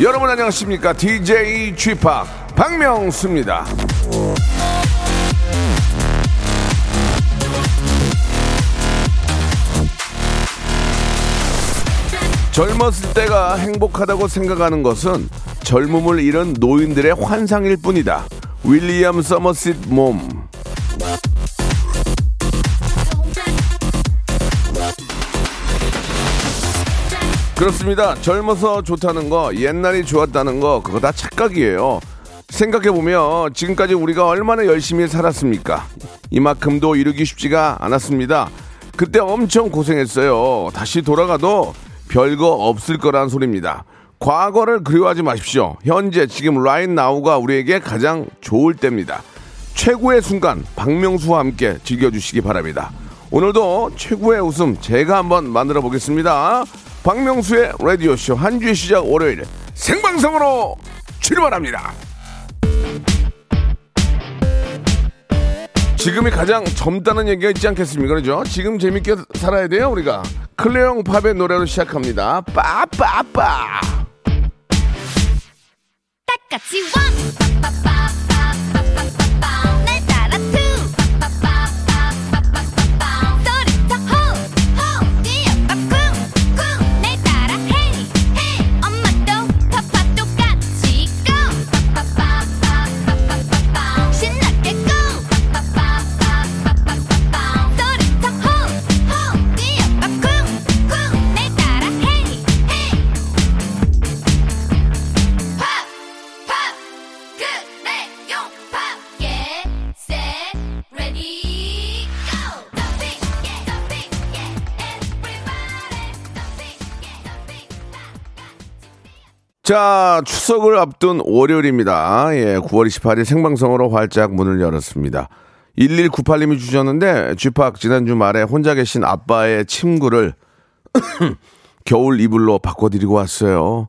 여러분 안녕하십니까? DJ p 박명수입니다. 젊었을 때가 행복하다고 생각하는 것은 젊음을 잃은 노인들의 환상일 뿐이다. 윌리엄 서머싯 몸. 그렇습니다. 젊어서 좋다는 거, 옛날이 좋았다는 거, 그거 다 착각이에요. 생각해보면 지금까지 우리가 얼마나 열심히 살았습니까? 이만큼도 이루기 쉽지가 않았습니다. 그때 엄청 고생했어요. 다시 돌아가도 별거 없을 거란 소리입니다. 과거를 그리워하지 마십시오. 현재 지금 라인 나우가 우리에게 가장 좋을 때입니다. 최고의 순간 박명수와 함께 즐겨주시기 바랍니다. 오늘도 최고의 웃음 제가 한번 만들어 보겠습니다. 박명수의 라디오쇼 한 주의 시작 월요일 생방송으로 출발합니다. 지금이 가장 젊다는 얘기가 있지 않겠습니까? 그렇죠? 지금 재밌게 살아야 돼요, 우리가. 클레용 팝의 노래로 시작합니다. 빠빠빠! 딱같이 왕! 빠빠빠! 자, 추석을 앞둔 월요일입니다. 예, 9월 28일 생방송으로 활짝 문을 열었습니다. 1198님이 주셨는데, 쥐팍 지난주 말에 혼자 계신 아빠의 침구를 겨울 이불로 바꿔드리고 왔어요.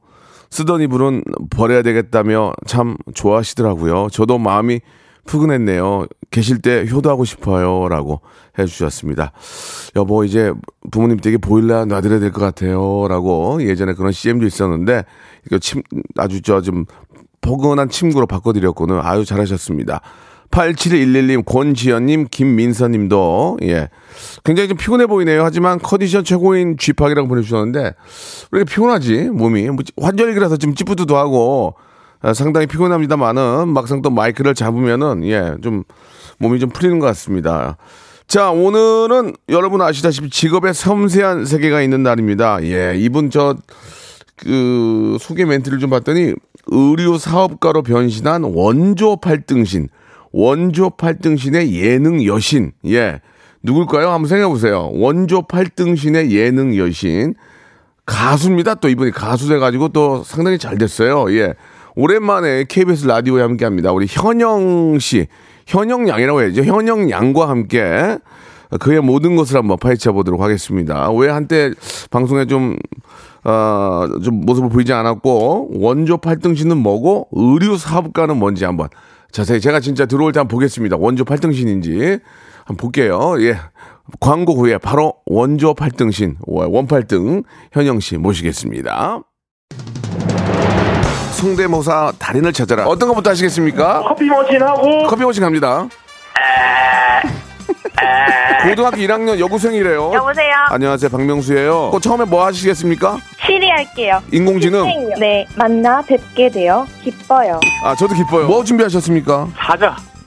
쓰던 이불은 버려야 되겠다며 참 좋아하시더라고요. 저도 마음이 푸근했네요. 계실 때 효도하고 싶어요. 라고 해주셨습니다. 여보, 이제 부모님 댁에 보일러 놔드려야 될 것 같아요. 라고 예전에 그런 CM도 있었는데, 이거 침, 아주 저 좀 포근한 침구로 바꿔드렸고는 아주 잘하셨습니다. 8711님, 권지연님, 김민서님도, 예. 굉장히 좀 피곤해 보이네요. 하지만 컨디션 최고인 쥐팍이라고 보내주셨는데, 왜 이렇게 피곤하지? 몸이. 뭐 환절기라서 좀 찌뿌드도 하고, 아, 상당히 피곤합니다만은 막상 또 마이크를 잡으면은, 예, 좀 몸이 좀 풀리는 것 같습니다. 자, 오늘은 여러분 아시다시피 직업의 섬세한 세계가 있는 날입니다. 예, 이분 저, 그, 소개 멘트를 좀 봤더니, 의류 사업가로 변신한 원조 팔등신, 원조 팔등신의 예능 여신, 예. 누굴까요? 한번 생각해 보세요. 원조 팔등신의 예능 여신. 가수입니다. 또 이분이 가수 돼가지고 또 상당히 잘 됐어요. 예. 오랜만에 KBS 라디오에 함께 합니다. 우리 현영 씨, 현영 양이라고 해야죠. 현영 양과 함께 그의 모든 것을 한번 파헤쳐 보도록 하겠습니다. 왜 한때 방송에 좀, 어, 좀 모습을 보이지 않았고, 원조 팔등신은 뭐고, 의류 사업가는 뭔지 한번 자세히 제가 진짜 들어올 때 한번 보겠습니다. 원조 팔등신인지 한번 볼게요. 예. 광고 후에 바로 원조 팔등신, 원팔등 현영 씨 모시겠습니다. 성대모사 달인을 찾아라. 어떤 것부터 하시겠습니까? 커피 머신 하고 커피 머신 갑니다. 고등학교 1학년 여고생이래요. 여보세요. 안녕하세요, 박명수예요. 그 처음에 뭐 하시겠습니까? 시리 할게요. 인공지능. 네, 만나 뵙게 되어 기뻐요. 아, 저도 기뻐요. 뭐 준비하셨습니까? 사자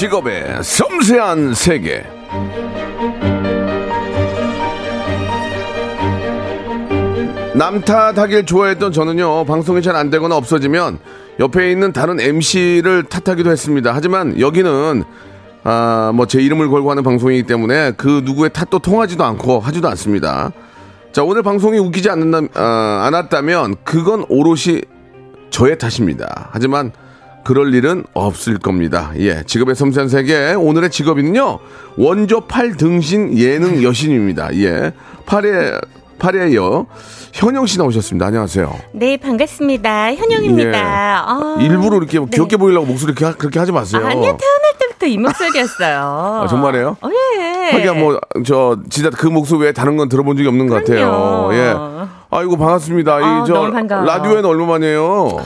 직업의 섬세한 세계. 남 탓하길 좋아했던 저는요, 방송이 잘 안 되거나 없어지면 옆에 있는 다른 MC를 탓하기도 했습니다. 하지만 여기는, 아, 뭐 제 이름을 걸고 하는 방송이기 때문에 그 누구의 탓도 통하지도 않고 하지도 않습니다. 자, 오늘 방송이 웃기지 않는다, 아, 않았다면 그건 오롯이 저의 탓입니다. 하지만 그럴 일은 없을 겁니다. 예, 직업의 섬세한 세계 오늘의 직업인은요 원조 팔 등신 예능 여신입니다. 예, 팔에 팔에 여 현영 씨 나오셨습니다. 안녕하세요. 네, 반갑습니다. 현영입니다. 아, 예. 일부러 이렇게 네. 귀엽게 보이려고 목소리 그렇게, 하- 그렇게 하지 마세요. 아니요, 태어날 때부터 이 목소리였어요. 아, 정말이에요? 어, 예. 하기야 뭐 저 진짜 그 목소리 외에 다른 건 들어본 적이 없는 것 같아요. 그럼요. 예. 아이고 반갑습니다. 아, 이저 너무 반가워요. 라디오에는 얼마 만이에요?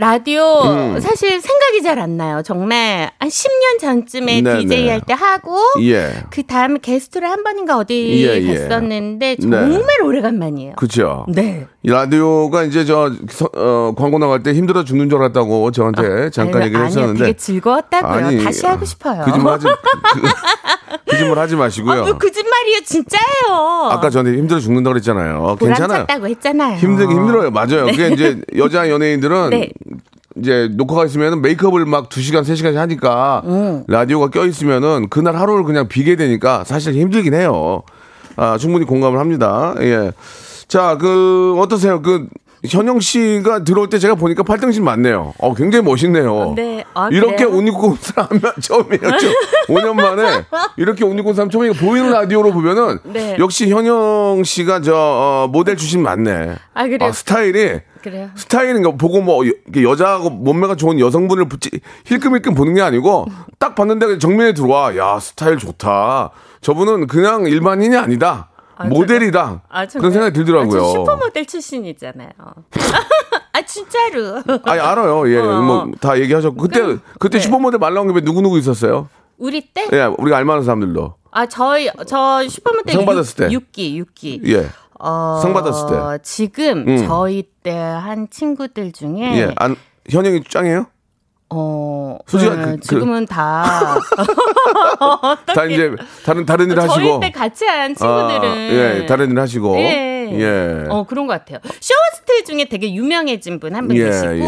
라디오 음. 사실 생각이 잘 안 나요. 정말 한 10년 전쯤에 네네. DJ 할 때 하고 예. 그 다음에 게스트를 한 번인가 어디 예, 예. 갔었는데 네. 정말 오래간만이에요. 그죠. 네. 이 라디오가 이제 저 서- 어, 광고 나갈 때 힘들어 죽는 줄 알았다고 저한테 잠깐 아유, 얘기를 아니요, 했었는데 되게 즐거웠다고요. 아니, 다시 하고 싶어요. 거짓말 하지 그, 거짓말 하지 마시고요. 아, 뭐 거짓말이에요, 진짜예요. 아까 저한테 힘들어 죽는다고 그랬잖아요. 괜찮아요. 보람찼다고 했잖아요. 힘들긴 힘들어요. 맞아요. 그게 이제 여자 연예인들은 네. 이제 녹화가 있으면 메이크업을 막 2시간, 3시간씩 하니까 음. 라디오가 껴 있으면은 그날 하루를 그냥 비게 되니까 사실 힘들긴 해요. 아, 충분히 공감을 합니다. 예. 자, 그 어떠세요? 그 현영 씨가 들어올 때 제가 보니까 팔등신 맞네요. 어, 굉장히 멋있네요. 네. 아, 이렇게? 옷 입고 온 사람 처음이에요. 저 5년 만에 이렇게 옷 입고 온 사람 처음이에요. 보이는 라디오로 보면은 네. 역시 현영 씨가 저 어, 모델 출신 맞네. 아, 그래요? 스타일이 그래요. 스타일인 거 보고 뭐 여- 여자하고 몸매가 좋은 여성분을 힐끔힐끔 보는 게 아니고 딱 봤는데 정면에 들어와 야 스타일 좋다. 저분은 그냥 일반인이 아니다. 아, 모델이다. 아, 정말? 그런 생각이 들더라고요. 아, 저 슈퍼모델 출신이잖아요. 아 진짜로. 아니 알아요. 예, 어. 뭐다 얘기하셨고 그때 그럼, 그때 네. 슈퍼모델 말 나온 게 누구 누구 있었어요? 우리 때? 예, 우리가 알만한 사람들도 아 저희 저 슈퍼모델 상 받았을 때. 6기 6기. 예, 어, 상 받았을 때. 지금 음. 저희 때 한 친구들 중에 예, 안 현영이 짱이에요? 어 솔직히 네, 그- 그- 지금은 다 다 이제 다른 다른 일 하시고. 저희 때 같이 한 친구들은. 아, 예, 다른 일 하시고. 예. 예. 어 그런 것 같아요. 쇼호스트 중에 되게 유명해진 분 한분 예, 계시고 예.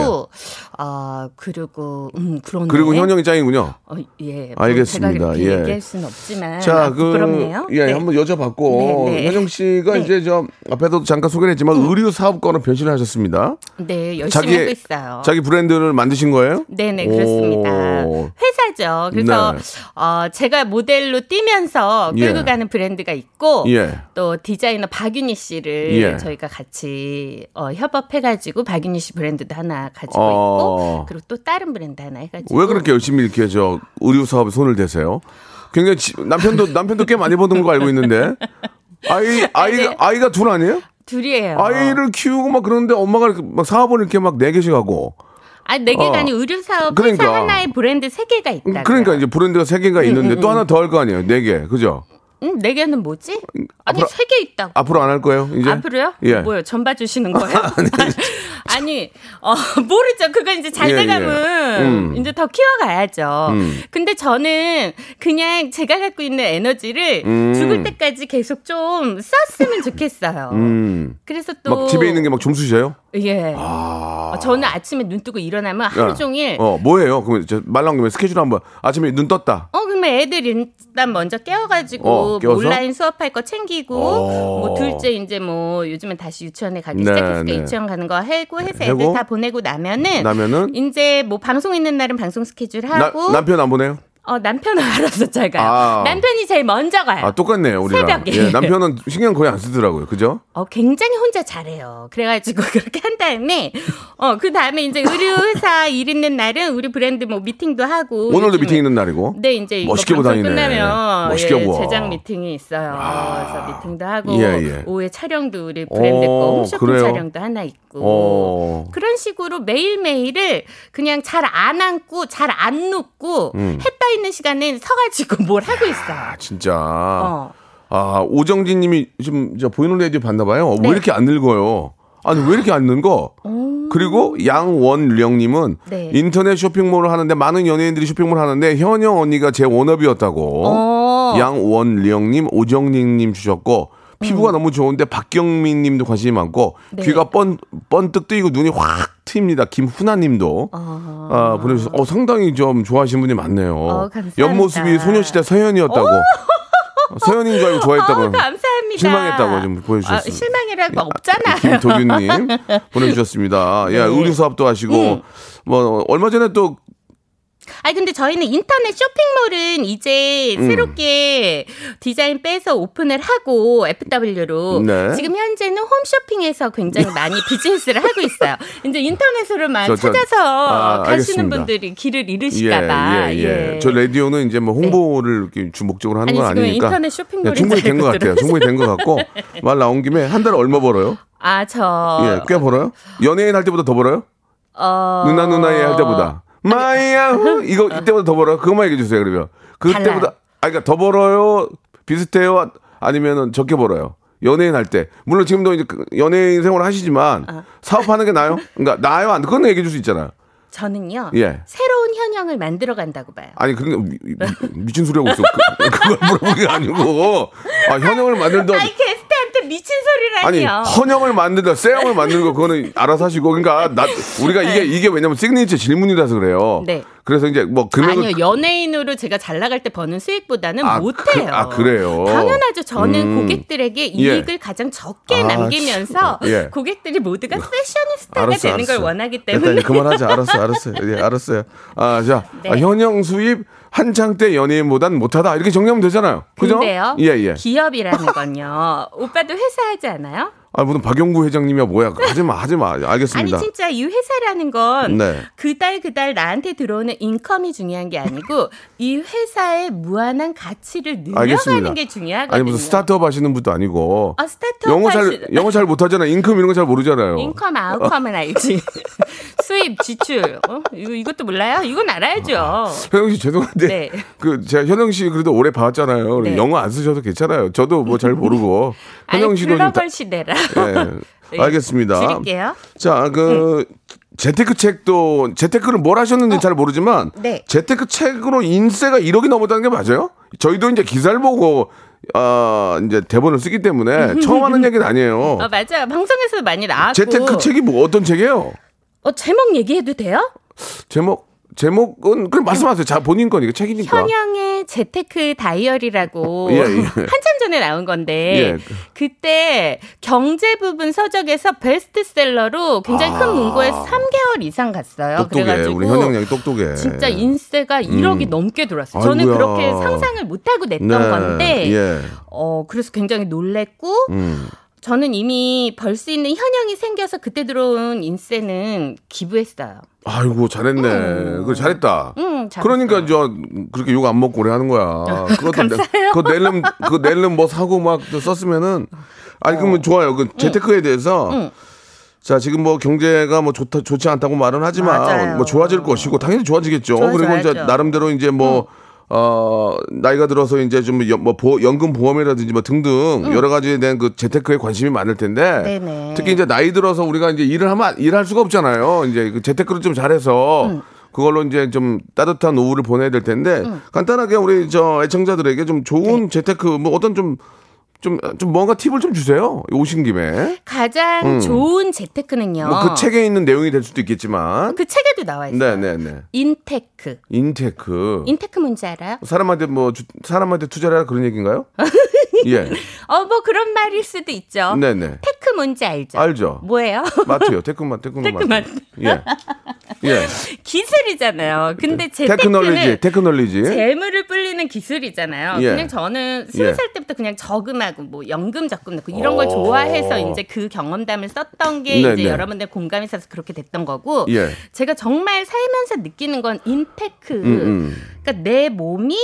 아 그리고 음 그런 그리고 현영이 짱이군요. 어, 예. 뭐 알겠습니다. 제가 이렇게 예. 얘기할 수는 없지만 자, 아, 그, 부끄럽네요. 예, 네. 한번 여쭤봤고, 네, 네. 현영 씨가 네. 이제 저, 앞에도 잠깐 소개를 했지만, 의류 사업가로 변신을 하셨습니다. 네, 열심히 자기- 하고 있어요. 자기 브랜드를 만드신 거예요? 네 네 그렇습니다. 오. 회사죠. 그래서 네. 어, 제가 모델로 뛰면서 끌고 예. 가는 브랜드가 있고 예. 또 디자이너 박윤희 씨를 예. 저희가 같이 어, 협업해가지고 박윤희 씨 브랜드도 하나 가지고 어. 있고 그리고 또 다른 브랜드 하나 해가지고 왜 그렇게 열심히 이렇게 저, 의류 사업에 손을 대세요? 굉장히 지- 남편도, 남편도 꽤 많이 버는 거 알고 있는데. 아이, 아이, 네. 아이가 둘 아니에요? 둘이에요. 아이를 키우고 막 그러는데 엄마가 막 사업을 이렇게 막 네 개씩 하고. 아니 네 개가 어. 아니 의류 사업 그러니까. 회사 하나에 브랜드 세 개가 있다. 그러니까 이제 브랜드가 세 음, 개가 있는데 또 하나 더 할 거 아니에요? 네 개. 그죠? 음, 네 개는 뭐지? 아니 앞으로- 세개 있다고. 앞으로 안 할 거예요? 이제? 앞으로요? 예. 뭐요? 전 봐 주시는 거예요? 아니, 어, 모르죠. 그거 이제 잘 예, 돼가면 예. 음. 이제 더 키워가야죠. 음. 근데 저는 그냥 제가 갖고 있는 에너지를 음. 죽을 때까지 계속 좀 썼으면 좋겠어요. 음. 그래서 또. 막 집에 있는 게막좀 쑤셔요? 예. 아. 저는 아침에 눈 뜨고 일어나면 하루 야. 종일 어, 뭐예요? 저말 나온 김에 스케줄 한번 아침에 눈 떴다. 어, 그러면 애들 일단 먼저 깨워가지고 어, 온라인 수업할 거 챙기고 어. 뭐 둘째 이제 뭐 요즘은 다시 유치원에 가기 네, 시작했으니까 네. 유치원 가는 거 해고 해서 해고? 애들 다 보내고 나면은 나면은 이제 뭐 방송 있는 날은 방송 스케줄 나, 하고 남편 안 보내요? 어, 남편은 알아서 잘 가요. 아. 남편이 제일 먼저 가요. 아, 똑같네요, 우리랑. 새벽에. 예, 남편은 신경 거의 안 쓰더라고요. 그죠? 어, 굉장히 혼자 잘해요. 그래가지고 그렇게 한 다음에, 어, 그 다음에 이제 의류회사 일 있는 날은 우리 브랜드 뭐 미팅도 하고. 오늘도 미팅 있는 날이고. 네, 이제 멋있게 보다니네. 끝나면 멋있게 예, 보아. 제작 미팅이 있어요. 그래서 미팅도 하고 예, 예. 오후에 촬영도 우리 브랜드 어, 거 홈쇼핑 그래요? 촬영도 하나 있고. 어. 그런 식으로 매일매일을 그냥 잘안 앉고 잘 안 눕고 음. 해떠 있는 시간에 서가지고 뭘 하고 있어요. 아, 진짜. 어. 아, 오정진 님이 지금 저 보이는 라디오 봤나 봐요. 네. 왜 이렇게 안 늙어요? 아니, 왜 이렇게 안 늙어? 그리고 양원령 님은 네. 인터넷 쇼핑몰을 하는데 많은 연예인들이 쇼핑몰 하는데 현영 언니가 제 워너비였다고. 어. 양원령 님, 오정진 님 주셨고 피부가 음. 너무 좋은데 박경민 님도 관심이 많고 네. 귀가 번 번뜩 뜨이고 눈이 확 트입니다. 김훈아 님도 아, 보내주셔서 어, 상당히 좀 좋아하시는 분이 많네요. 어, 감사합니다. 옆모습이 소녀시대 서현이었다고. 서현인 줄 알고 좋아했다고. 어, 감사합니다. 실망했다고 좀 보여주셨어요. 아, 실망이라고 없잖아요. 김도균님 보내주셨습니다. 예, 네. 의류 사업도 하시고 음. 뭐 얼마 전에 또 아니 근데 저희는 인터넷 쇼핑몰은 이제 음. 새롭게 디자인 빼서 오픈을 하고 FW로 네. 지금 현재는 홈쇼핑에서 굉장히 많이 비즈니스를 하고 있어요. 이제 인터넷으로만 저, 저, 찾아서 아, 가시는 알겠습니다. 분들이 길을 잃으실까봐. 예, 예, 예. 저 라디오는 이제 뭐 홍보를 이렇게 주 목적으로 하는 아니, 건 아니니까 인터넷 쇼핑몰인 예, 충분히 줄된것 같아요. 충분히 된 것 같고 말 나온 김에 한 달에 얼마 벌어요? 아, 저. 예, 꽤 벌어요? 연예인 할 때보다 더 벌어요? 어... 누나 누나의 할 때보다. 마이야 이거 이때보다 더 벌어요? 그것만 얘기해 주세요. 그러면 그때보다. 아 그러니까 더 벌어요? 비슷해요? 아니면은 적게 벌어요? 연예인 할 때. 물론 지금도 이제 그 연예인 생활 하시지만 어. 사업하는 게 나요? 그러니까 나요? 안 그건 얘기해 줄 수 있잖아요. 저는요. 예. 새로운 현영을 만들어 간다고 봐요. 아니 그런 미, 미- 미 친 소리 하고 있어. 그, 그걸 물어본 게 아니고 아 현영을 만들던 아이 게스트한테 미친 아니 소리라니요. 현영을 만들다 쎄형을 만드는 거 그거는 알아서 하시고 그러니까 나 우리가 이게 이게 왜냐면 시그니처 질문이라서 그래요. 네. 그래서 이제 뭐 금액을 아니요 연예인으로 제가 잘 나갈 때 버는 수익보다는 아, 못해요. 그- 아, 그래요? 당연하죠. 저는 음. 고객들에게 예. 이익을 가장 적게 아, 남기면서 씨. 예. 고객들이 모두가 fashionista가 알았어, 되는 걸 알았어. 원하기 일단 때문에 그만하자. 알았어, 알았어요. 예, 알았어요. 아, 자, 네. 아, 현형 수입 한창 때 연예인보단 못하다 이렇게 정리하면 되잖아요. 그죠? 근데요. 예, 예. 기업이라는 건요. 오빠도 회사 하지 않아요? 아, 무슨 박영구 회장님이야 뭐야? 하지 마, 하지 마. 아니 알겠습니다. 진짜 이 회사라는 건 네. 그달 그달 나한테 들어오는 인컴이 중요한 게 아니고 이 회사의 무한한 가치를 늘려가는 알겠습니다. 게 중요하거든요. 아니 무슨 스타트업 하시는 분도 아니고 아, 스타트업 영어 잘 하시- 영어 잘 못하잖아. 인컴 이런 거 잘 모르잖아요. 인컴 아웃컴은 알지. 수입 지출 어? 이거 이것도 몰라요? 이건 알아야죠. 현영 씨 죄송한데 네. 그 제가 현영 씨 그래도 오래 봤잖아요. 네. 영어 안 쓰셔도 괜찮아요. 저도 뭐 잘 모르고 아니 현영 씨도 좀 글로벌 다- 시대라. 예. 네, 알겠습니다. 줄일게요. 자, 그 재테크 책도 재테크를 뭘 하셨는지 잘 모르지만 네. 재테크 책으로 인세가 1억이 넘었다는 게 맞아요? 저희도 이제 기사를 보고 아 이제 대본을 쓰기 때문에 처음 하는 얘기는 아니에요. 어 맞아요. 방송에서 많이 나왔고. 재테크 책이 뭐 어떤 책이에요? 어 제목 얘기해도 돼요? 제목 제목은 그럼 말씀하세요. 자 본인 거니까 책이니까. 현영의 재테크 다이어리라고 예, 예. 한참 전에 나온 건데 예. 그때 경제 부분 서적에서 베스트셀러로 굉장히 큰 문고에서 3개월 이상 갔어요. 아. 똑똑해. 그래가지고 우리 현영 양이 똑똑해. 진짜 인세가 1억이 음. 넘게 들어왔어요. 저는 아이고야. 그렇게 상상을 못하고 냈던 네, 건데 예. 어 그래서 굉장히 놀랬고 음. 저는 이미 벌 수 있는 현영이 생겨서 그때 들어온 인세는 기부했어요. 아이고 잘했네. 그 잘했다. 음, 잘했어요. 그러니까 저 그렇게 욕 안 먹고 오래 하는 거야. 그것도 감사해요. 그거 낼름 그 낼름 뭐 사고 막 썼으면은 아니 그러면 좋아요. 그 재테크에 대해서 응. 자 지금 뭐 경제가 뭐 좋다 좋지 않다고 말은 하지만 맞아요. 뭐 좋아질 것이고 당연히 좋아지겠죠. 그리고 이제. 나름대로 이제 뭐 어, 나이가 들어서 이제 좀 뭐 연금 보험이라든지 뭐 등등 여러 가지에 대한 그 재테크에 관심이 많을 텐데 네네. 특히 이제 나이 들어서 우리가 이제 일을 하면 일할 수가 없잖아요. 이제 그 재테크를 좀 잘해서 그걸로 이제 좀 따뜻한 오후를 보내야 될 텐데 간단하게 우리 저 애청자들에게 좀 좋은 재테크 뭐 어떤 좀 좀, 좀 뭔가 팁을 좀 주세요. 오신 김에. 가장 좋은 재테크는요. 음. 뭐그 책에 있는 내용이 될 수도 있겠지만. 그 책에도 나와 있어요. 네네네. 인테크. 인테크. 인테크 뭔지 알아요? 사람한테 뭐, 주- 사람한테 투자를 하라 그런 얘기인가요? 예. 어, 뭐 그런 말일 수도 있죠. 네네. tech 뭔지 알죠? 알죠. 뭐예요? 마트요. tech만, tech만. tech만. 예. 예. 기술이잖아요. 근데 technology, 재테크는 technology. 재물을 불리는 기술이잖아요. 예. 그냥 저는 스무 예. 살 때부터 그냥 저금하고 뭐 연금 적금 넣고 이런 걸 좋아해서 이제 그 경험담을 썼던 게 네, 이제 네. 여러분들 공감이 있어서 그렇게 됐던 거고 예. 제가 정말 살면서 느끼는 건 인테크. 음. 그러니까 내 몸이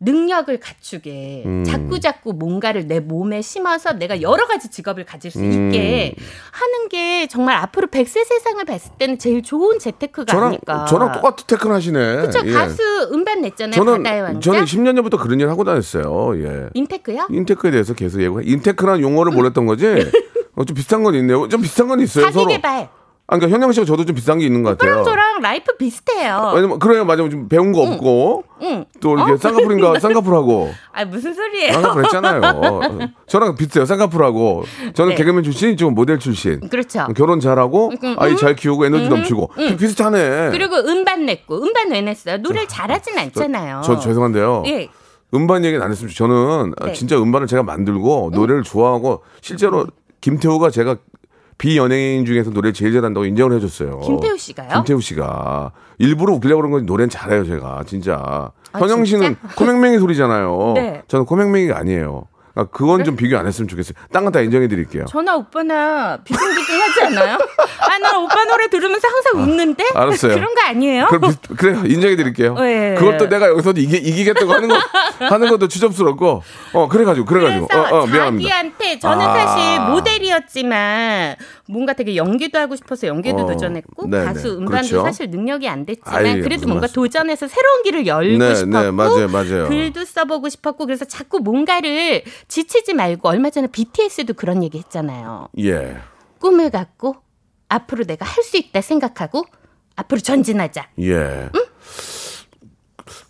능력을 갖추게 음. 자꾸 자꾸 뭔가를 내 몸에 심어서 내가 여러 가지 직업을 가질 수 음. 있게 하는 게 정말 앞으로 100세 세상을 봤을 때는 제일 좋은 재테크가 저랑 아닐까. 저랑 똑같은 tech를 하시네. 그쵸 예. 가수 음반 냈잖아요. 바다의 저는 왕자. 저는 10년 전부터 그런 일 하고 다녔어요. 예. 인테크요? 인테크에 대해서 계속 얘기해. 인테크라는 용어를 몰랐던 거지. 어, 좀 비슷한 건 있네요. 좀 비슷한 건 있어요. 서로. 자기개발. 아, 그러니까 현영 씨가 저도 좀 비슷한 게 있는 것 같아요. 저랑 저랑 life 비슷해요. 왜냐면 그래요, 맞아요. 좀 배운 거 없고 응. 또 이렇게 쌍꺼풀인가 쌍꺼풀하고 아 무슨 소리예요? 쌍꺼풀 했잖아요. 저랑 비슷해요. 쌍꺼풀하고 저는 네. 개그맨 출신, 좀 모델 출신. 그렇죠. 결혼 잘하고 음, 아이 음. 잘 키우고 에너지 넘치고 비슷하네. 그리고 음반 냈고 음반 왜 냈어요? 노래를 잘하진 않잖아요. 저 죄송한데요. 예. 음반 얘기는 안 했으면 좋- 저는 네. 진짜 음반을 제가 만들고 노래를 좋아하고 실제로 김태우가 제가 비연예인 중에서 노래 제일 잘한다고 인정을 해줬어요. 김태우 씨가요? 김태우 씨가 일부러 웃기려고 그런 건 노래는 잘해요 제가 진짜. 아, 현영 씨는 진짜? 코맹맹이 소리잖아요. 네. 저는 코맹맹이가 아니에요. 그러니까 그건 좀 비교 안 했으면 좋겠어요. 딴 건 다 인정해 드릴게요. 전화 오빠나 비등비등 하지 않아요? 아, 난 오빠 노래 들으면서 항상 웃는데? 알았어요. 그런 거 아니에요? 그럼 비- 그래요 인정해 드릴게요. 네. 그것도 내가 여기서 이기, 이기겠다고 하는 거 하는 것도 추접스럽고 어 그래가지고 그래가지고 그래서 어, 어, 미안합니다. 자기한테 저는 아. 사실 모델이었지만 뭔가 되게 연기도 하고 싶어서 연기도 어, 도전했고 네네. 가수 음반도 그렇죠. 사실 능력이 안 됐지만 아이, 그래도 무슨 뭔가 말씀. 도전해서 새로운 길을 열고 네, 싶었고 네, 맞아요, 맞아요. 글도 써보고 싶었고 그래서 자꾸 뭔가를 지치지 말고 얼마 전에 BTS도 그런 얘기 했잖아요. 예. 꿈을 갖고 앞으로 내가 할 수 있다 생각하고 앞으로 전진하자. 예.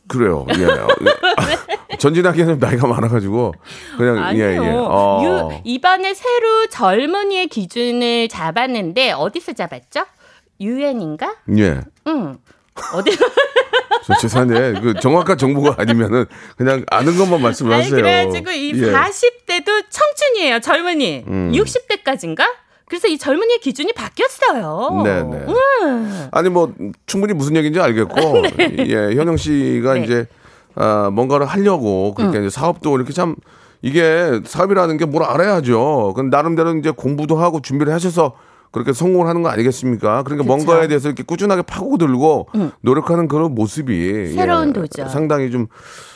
그래요. 예. 전진하기에는 나이가 많아가지고 그냥 아니요. 예 예. 어. 유, 이번에 새로 젊은이의 기준을 잡았는데 어디서 잡았죠? 유엔인가? 예. 응. 어디? 저 죄송한데 그 정확한 정보가 아니면은 그냥 아는 것만 말씀을 아니 하세요. 그래가지고 이 예. 음. 40대도 청춘이에요. 젊은이. 60대까지인가? 그래서 이 젊은이의 기준이 바뀌었어요. 네네. 음. 아니 뭐 충분히 무슨 얘기인지 알겠고 예 현영 씨가 네. 이제 아 뭔가를 하려고 그러니까 이제 사업도 이렇게 참 이게 사업이라는 게 뭘 알아야죠. 그 나름대로 이제 공부도 하고 준비를 하셔서 그렇게 성공을 하는 거 아니겠습니까? 그러니까 그쵸. 뭔가에 대해서 이렇게 꾸준하게 파고들고 노력하는 그런 모습이 새로운 예, 도전. 상당히 좀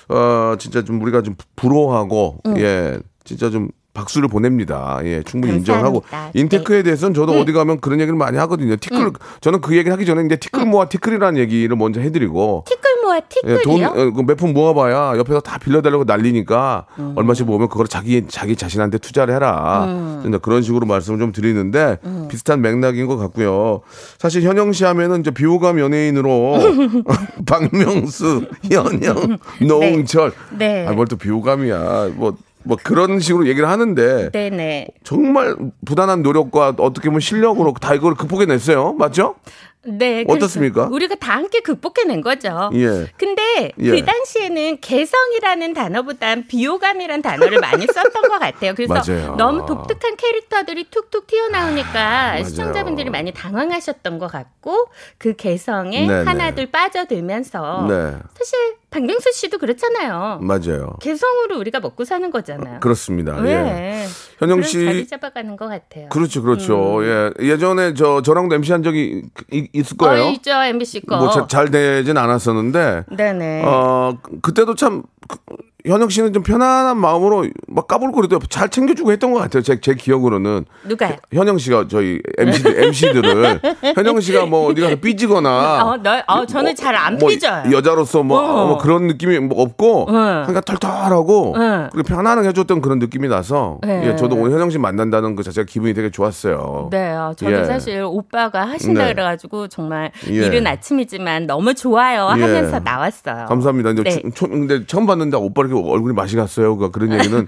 어 진짜 좀 우리가 좀 부러워하고 예 진짜 좀 박수를 보냅니다. 예, 충분히 인정하고 감사합니다. 네. 인테크에 대해서는 저도 어디 가면 그런 얘기를 많이 하거든요. 티끌 저는 그 얘기를 하기 전에 이제 티끌 모아 티끌이라는 얘기를 먼저 해드리고 티끌 모아 예, 티끌이요? 돈몇 푼 모아봐야 옆에서 다 빌려달라고 난리니까 음. 얼마씩 모으면 그걸 자기 자기 자신한테 투자를 해라. 음. 그런 식으로 말씀을 좀 드리는데 비슷한 맥락인 것 같고요. 사실 현영 씨 하면은 이제 비호감 연예인으로 박명수, 현영, 노홍철. 네. 아, 뭘 또 비호감이야. 뭐. 뭐 그런 식으로 얘기를 하는데 네네. 정말 부단한 노력과 어떻게 보면 실력으로 다 이걸 극복해냈어요. 맞죠? 네. 어떻습니까? 우리가 다 함께 극복해낸 거죠. 예. 근데 예. 그 당시에는 개성이라는 단어보단 비호감이라는 단어를 많이 썼던 것 같아요. 그래서 맞아요. 너무 독특한 캐릭터들이 툭툭 튀어나오니까 맞아요. 시청자분들이 많이 당황하셨던 것 같고 그 개성에 네네. 하나둘 빠져들면서 네. 사실 박명수 씨도 그렇잖아요. 맞아요. 개성으로 우리가 먹고 사는 거잖아요. 그렇습니다. 예. 네. 현영 씨- 자리 잡아가는 것 같아요. 그렇죠, 그렇죠. 음. 예. 예전에 저 저랑도 MC 한 적이 이- 있을 거예요. 어, 있죠 MBC 거. 뭐잘 되진 않았었는데 네네. 어 그- 그때도 참 그- 현영 씨는 좀 편안한 마음으로 막 까불거리도 잘 챙겨주고 했던 것 같아요. 제, 제 기억으로는 누가요? 현영 씨가 저희 MC들 MC들을 현영 씨가 뭐 어디 가서 삐지거나 어, 너, 어, 저는 잘안 뭐 삐져요. 여자로서 뭐, 어. 뭐 그런 느낌이 뭐 없고 응. 그러니까 털털하고 응. 그리고 편안하게 해줬던 그런 느낌이 나서 네. 예, 저도 오늘 현영 씨 만난다는 그 자체가 기분이 되게 좋았어요. 네, 어, 저도 예. 사실 오빠가 하신다 네. 그래가지고 정말 예. 이른 아침이지만 너무 좋아요 예. 하면서 나왔어요. 감사합니다. 근데, 네. 초- 초- 근데 처음 봤는데 오빠 이렇게 얼굴이 맛이 갔어요. 그 그런 얘기는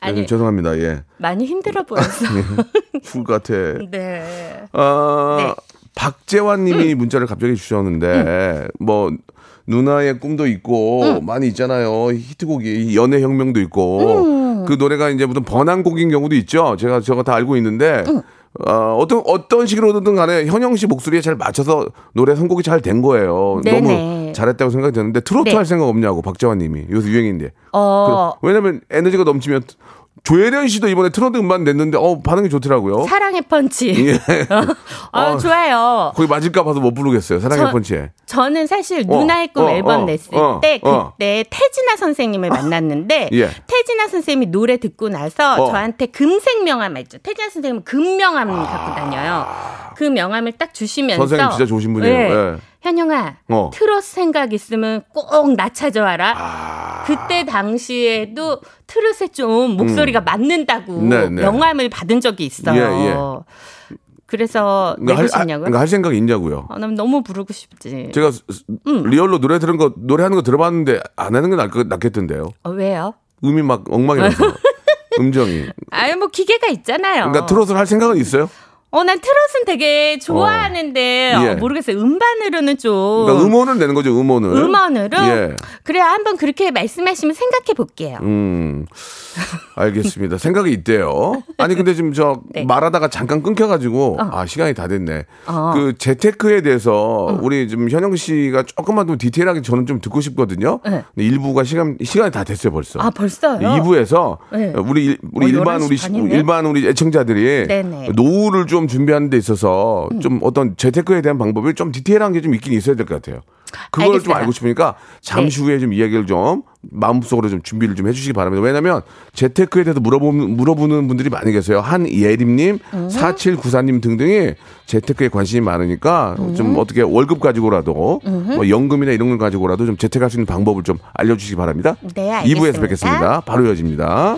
아니. 예, 죄송합니다. 예, 많이 힘들어 보였어. 죽을 것 같아. 네. 어, 네. 음. 박재환 님이 문자를 갑자기 주셨는데 뭐 누나의 꿈도 있고 음. 많이 있잖아요. 히트곡이 연애혁명도 있고 음. 그 노래가 이제 무슨 번안곡인 경우도 있죠. 제가 저거 다 알고 있는데 어, 어떤 어떤 식으로든 간에 현영 씨 목소리에 잘 맞춰서 노래 선곡이 잘 된 거예요. 네네. 너무 잘했다고 생각이 드는데 트로트 네. 할 생각 없냐고 박재환 님이 요새 유행인데. 어, 그, 왜냐면 에너지가 넘치면 조혜련 씨도 이번에 트로트 음반 냈는데 어 반응이 좋더라고요. 사랑의 펀치. 예. 어, 어. 좋아요. 거기 맞을까 봐서 못 부르겠어요. 사랑의 저- 펀치에. 저는 사실 어, 누나의 꿈 어, 앨범 어, 냈을 어, 때 어. 그때 태진아 선생님을 만났는데 예. 태진아 선생님이 노래 듣고 나서 어. 저한테 금색 명함 있죠. 태진아 선생님은 금 명함 갖고 다녀요. 그 명함을 딱 주시면서 선생님 진짜 좋으신 분이에요. 네. 예. 현영아 어. 트롯 생각 있으면 꼭 나 찾아와라. 그때 당시에도 트롯에 좀 목소리가 맞는다고 음. 네, 네. 명함을 받은 적이 있어요. 예, 예. 그래서 그러니까 할, 내고 아, 싶냐고요? 그러니까 할 생각이 있냐고요. 아, 난 너무 부르고 싶지. 제가 음. 리얼로 노래 들은 거 노래하는 거 들어봤는데 안 하는 게 낫, 낫겠던데요. 어, 왜요? 음이 막 엉망이라서 음정이. 아유 뭐 기계가 있잖아요. 그러니까 트롯을 할 생각은 있어요? 어, 난 트롯은 되게 좋아하는데 어. 예. 어, 모르겠어요. 음반으로는 좀 그러니까 음원을 내는 거죠. 음원을. 음원으로 예. 그래요. 한번 그렇게 말씀하시면 생각해 볼게요. 음. 알겠습니다. 생각이 있대요. 아니 근데 지금 저 네. 말하다가 잠깐 끊겨가지고 아 시간이 다 됐네. 어. 그 재테크에 대해서 우리 지금 현영 씨가 조금만 더 디테일하게 저는 좀 듣고 싶거든요. 네. 근데 일부가 시간 시간이 다 됐어요 벌써. 아 벌써요? 2부에서 네. 우리 일- 우리 어, 일반 11시 우리 반이네. 일반 우리 애청자들이 네네. 음. 노후를 좀 준비하는 데 있어서 좀 어떤 재테크에 대한 방법이 좀 디테일한 게 좀 있긴 있어야 될 것 같아요. 그걸 좀 알겠어요. 알고 싶으니까 잠시 네. 후에 좀 이야기를 좀 마음속으로 좀 준비를 좀 해주시기 바랍니다. 왜냐하면 재테크에 대해서 물어보는 물어보는 분들이 많이 계세요. 한예림님, 음. 4794님 등등이 재테크에 관심이 많으니까 음. 좀 어떻게 월급 가지고라도 뭐 연금이나 이런 걸 가지고라도 좀 재테크할 수 있는 방법을 좀 알려주시기 바랍니다. 네, 2부에서 알겠습니다. 뵙겠습니다. 바로 이어집니다.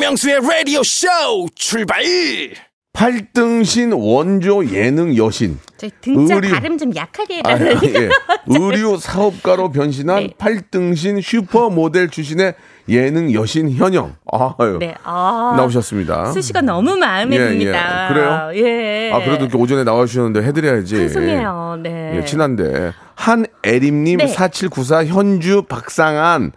박명수의 라디오 쇼 출발! 팔등신 원조 예능 여신. 저 등짝 의류- 발음 좀 약하게 아, 해달라요. 예. 의류 사업가로 변신한 네. 팔등신 슈퍼 모델 출신의 예능 여신 현영. 아유. 네, 아, 나오셨습니다. 수시가 너무 마음에 예, 예. 듭니다. 그래요? 예. 아, 그래도 이렇게 오전에 나와주셨는데 해드려야지. 방송이에요. 네. 예, 친한데. 한애림님, 네. 4794, 현주, 박상한,